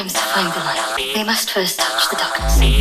times to find the light, we must first touch the darkness.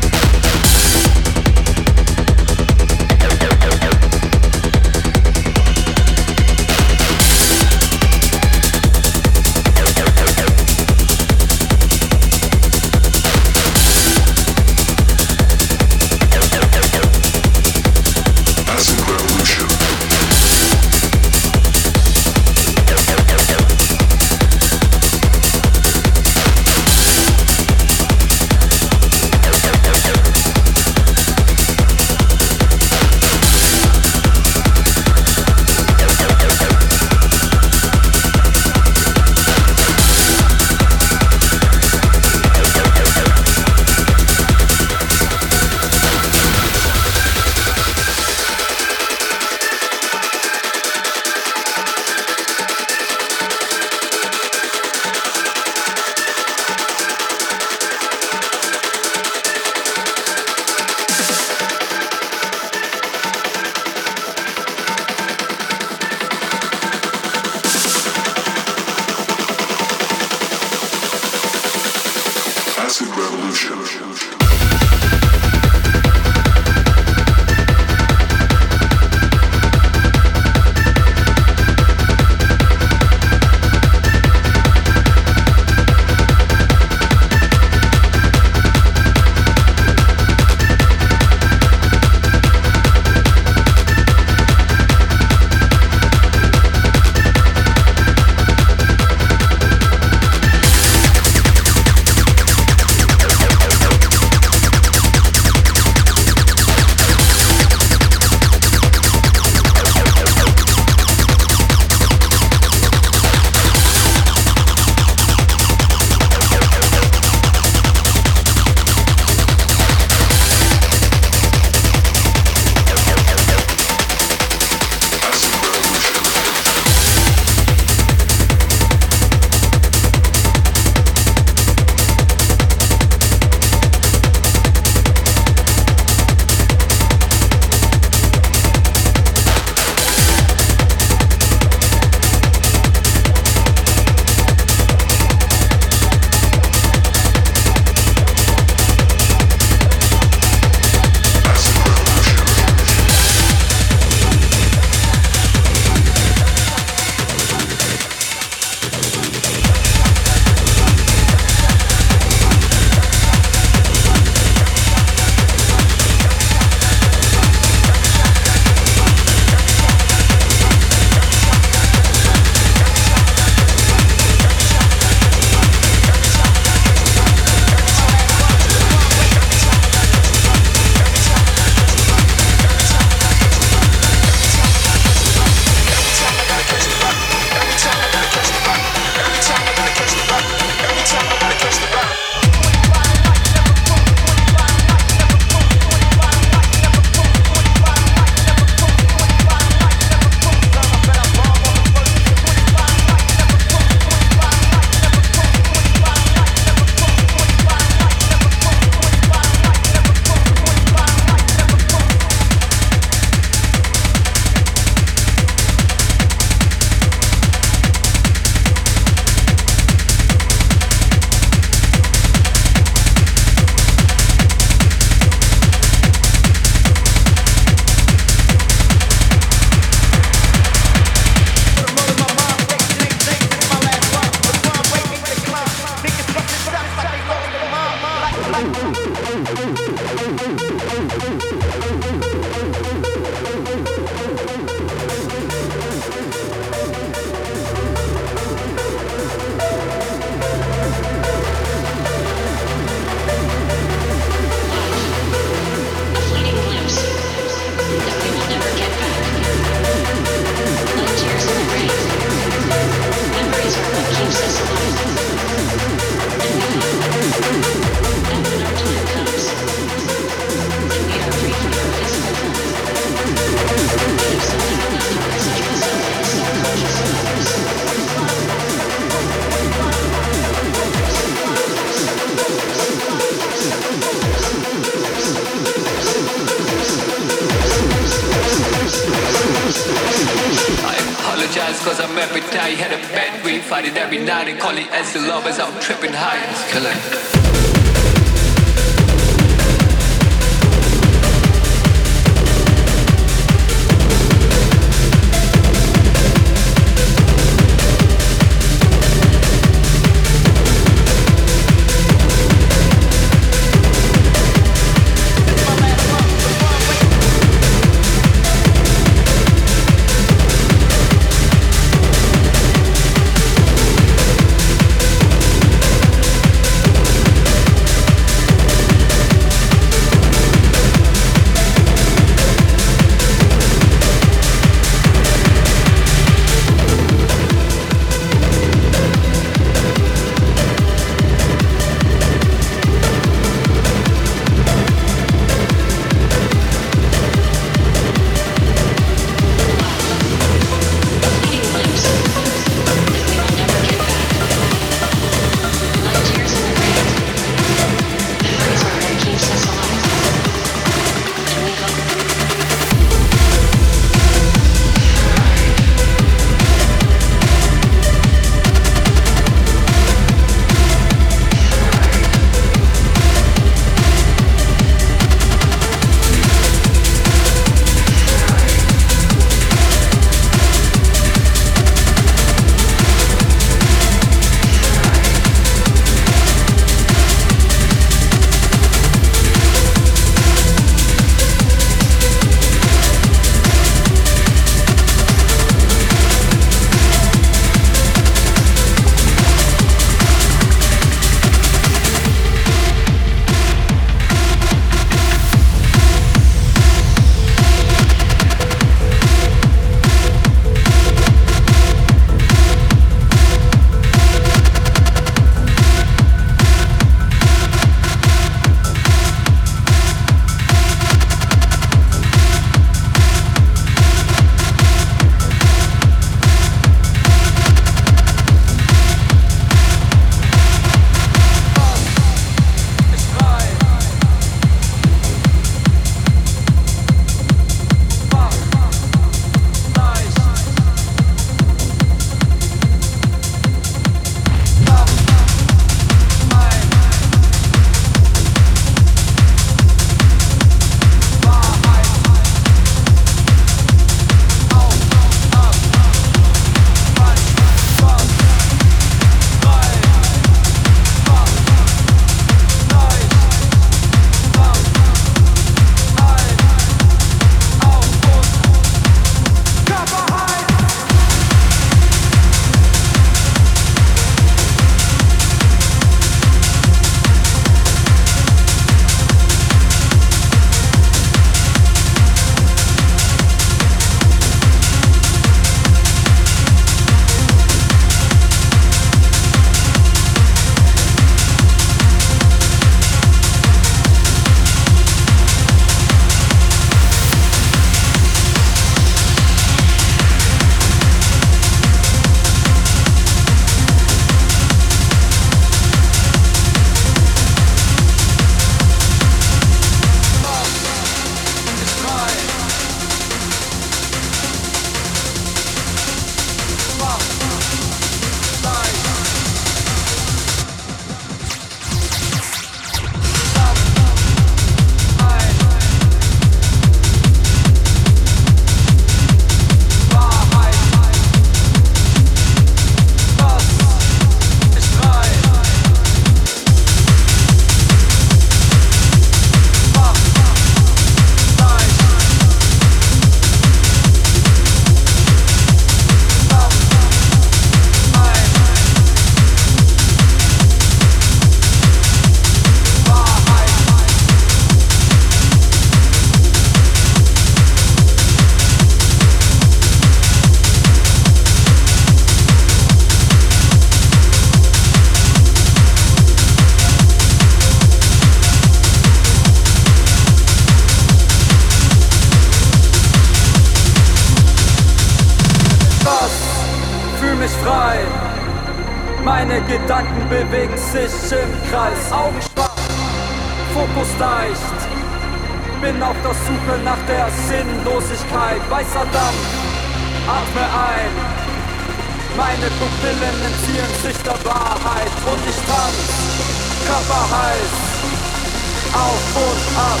Auf und ab,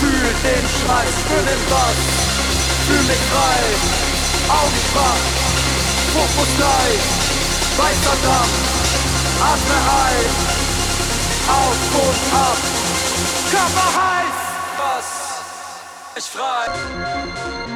fühl den Schrei, spür den Bass, fühl mich frei, Augen schwach, Fokus gleich, weißer Dampf, atme ein, auf und ab, Körper heiß, was, ich frei.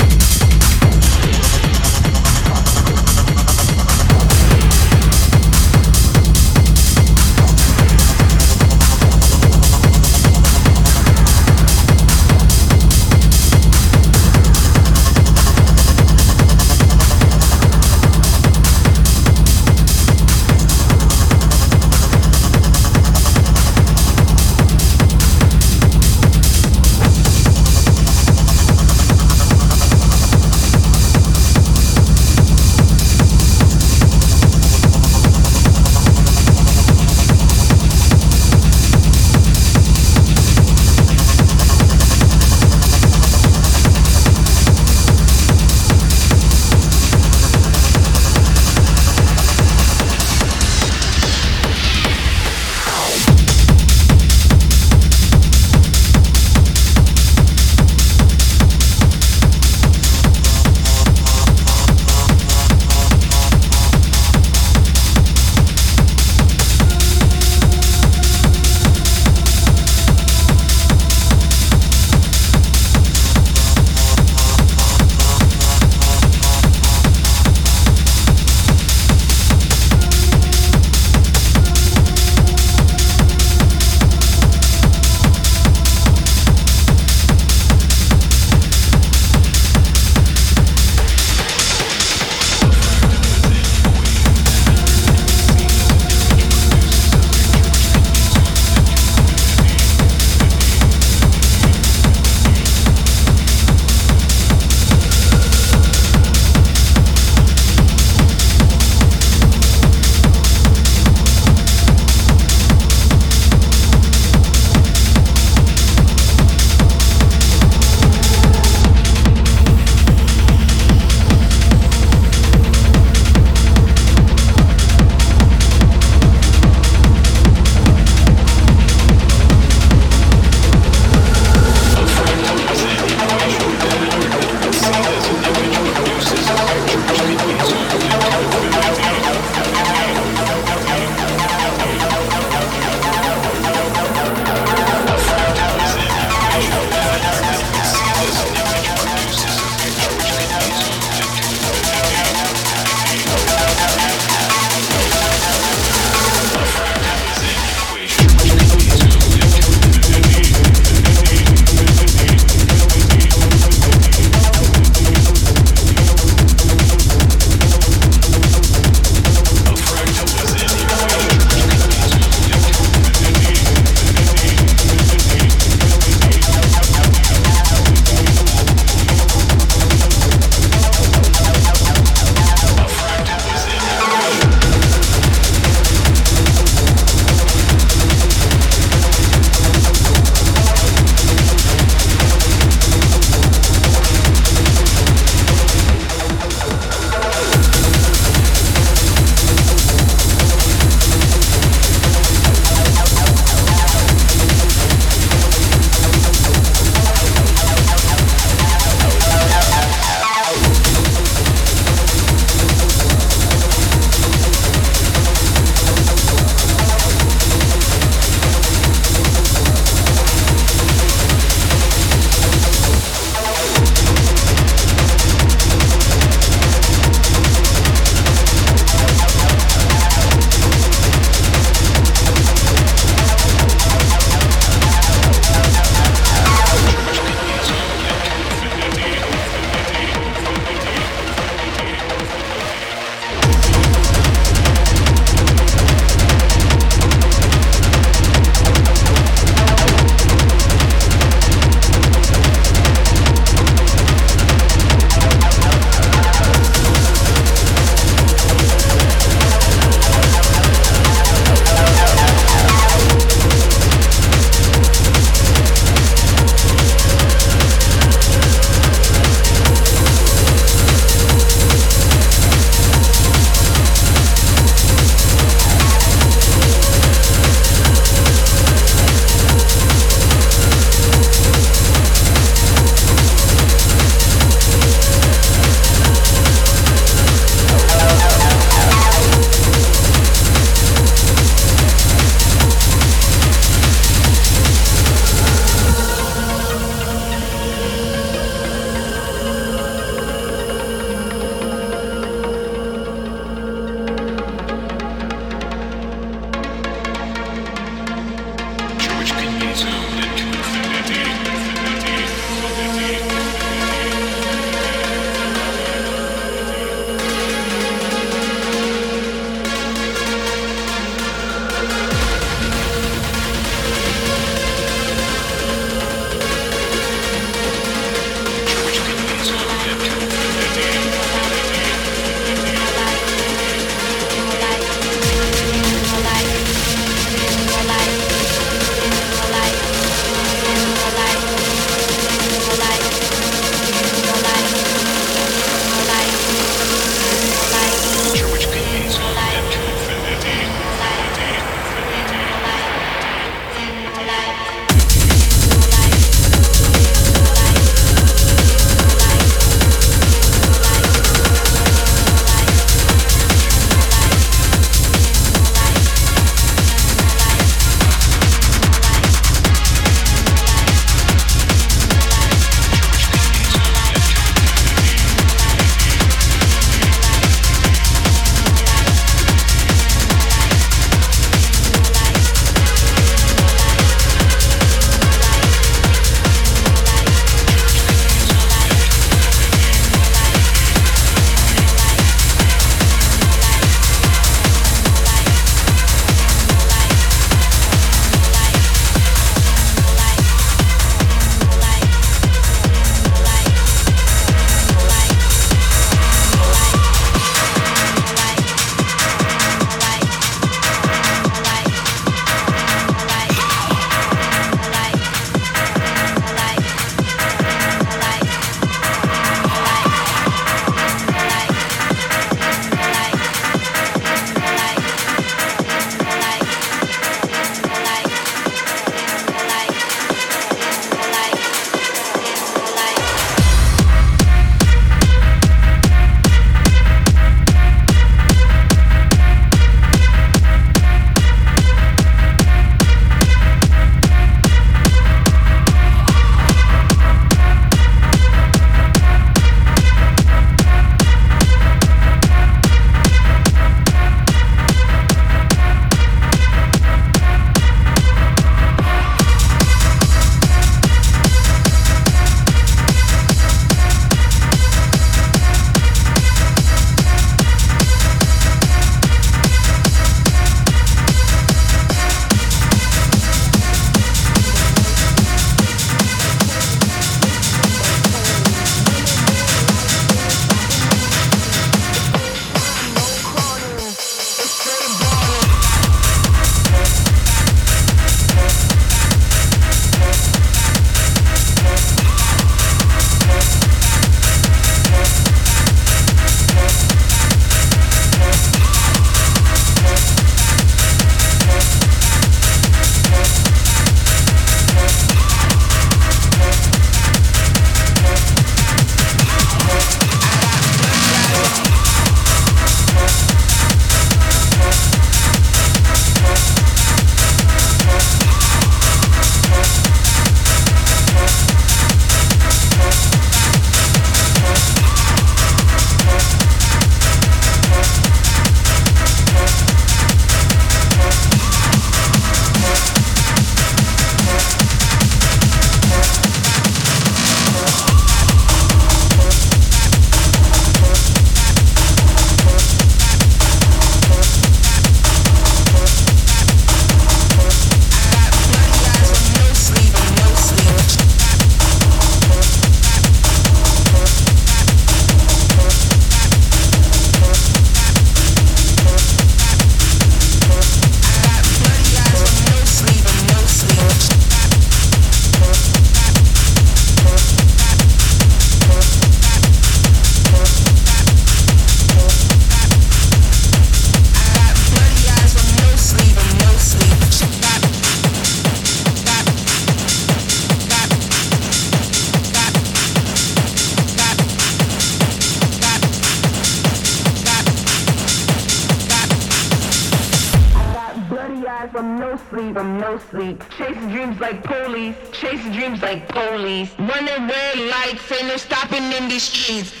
13th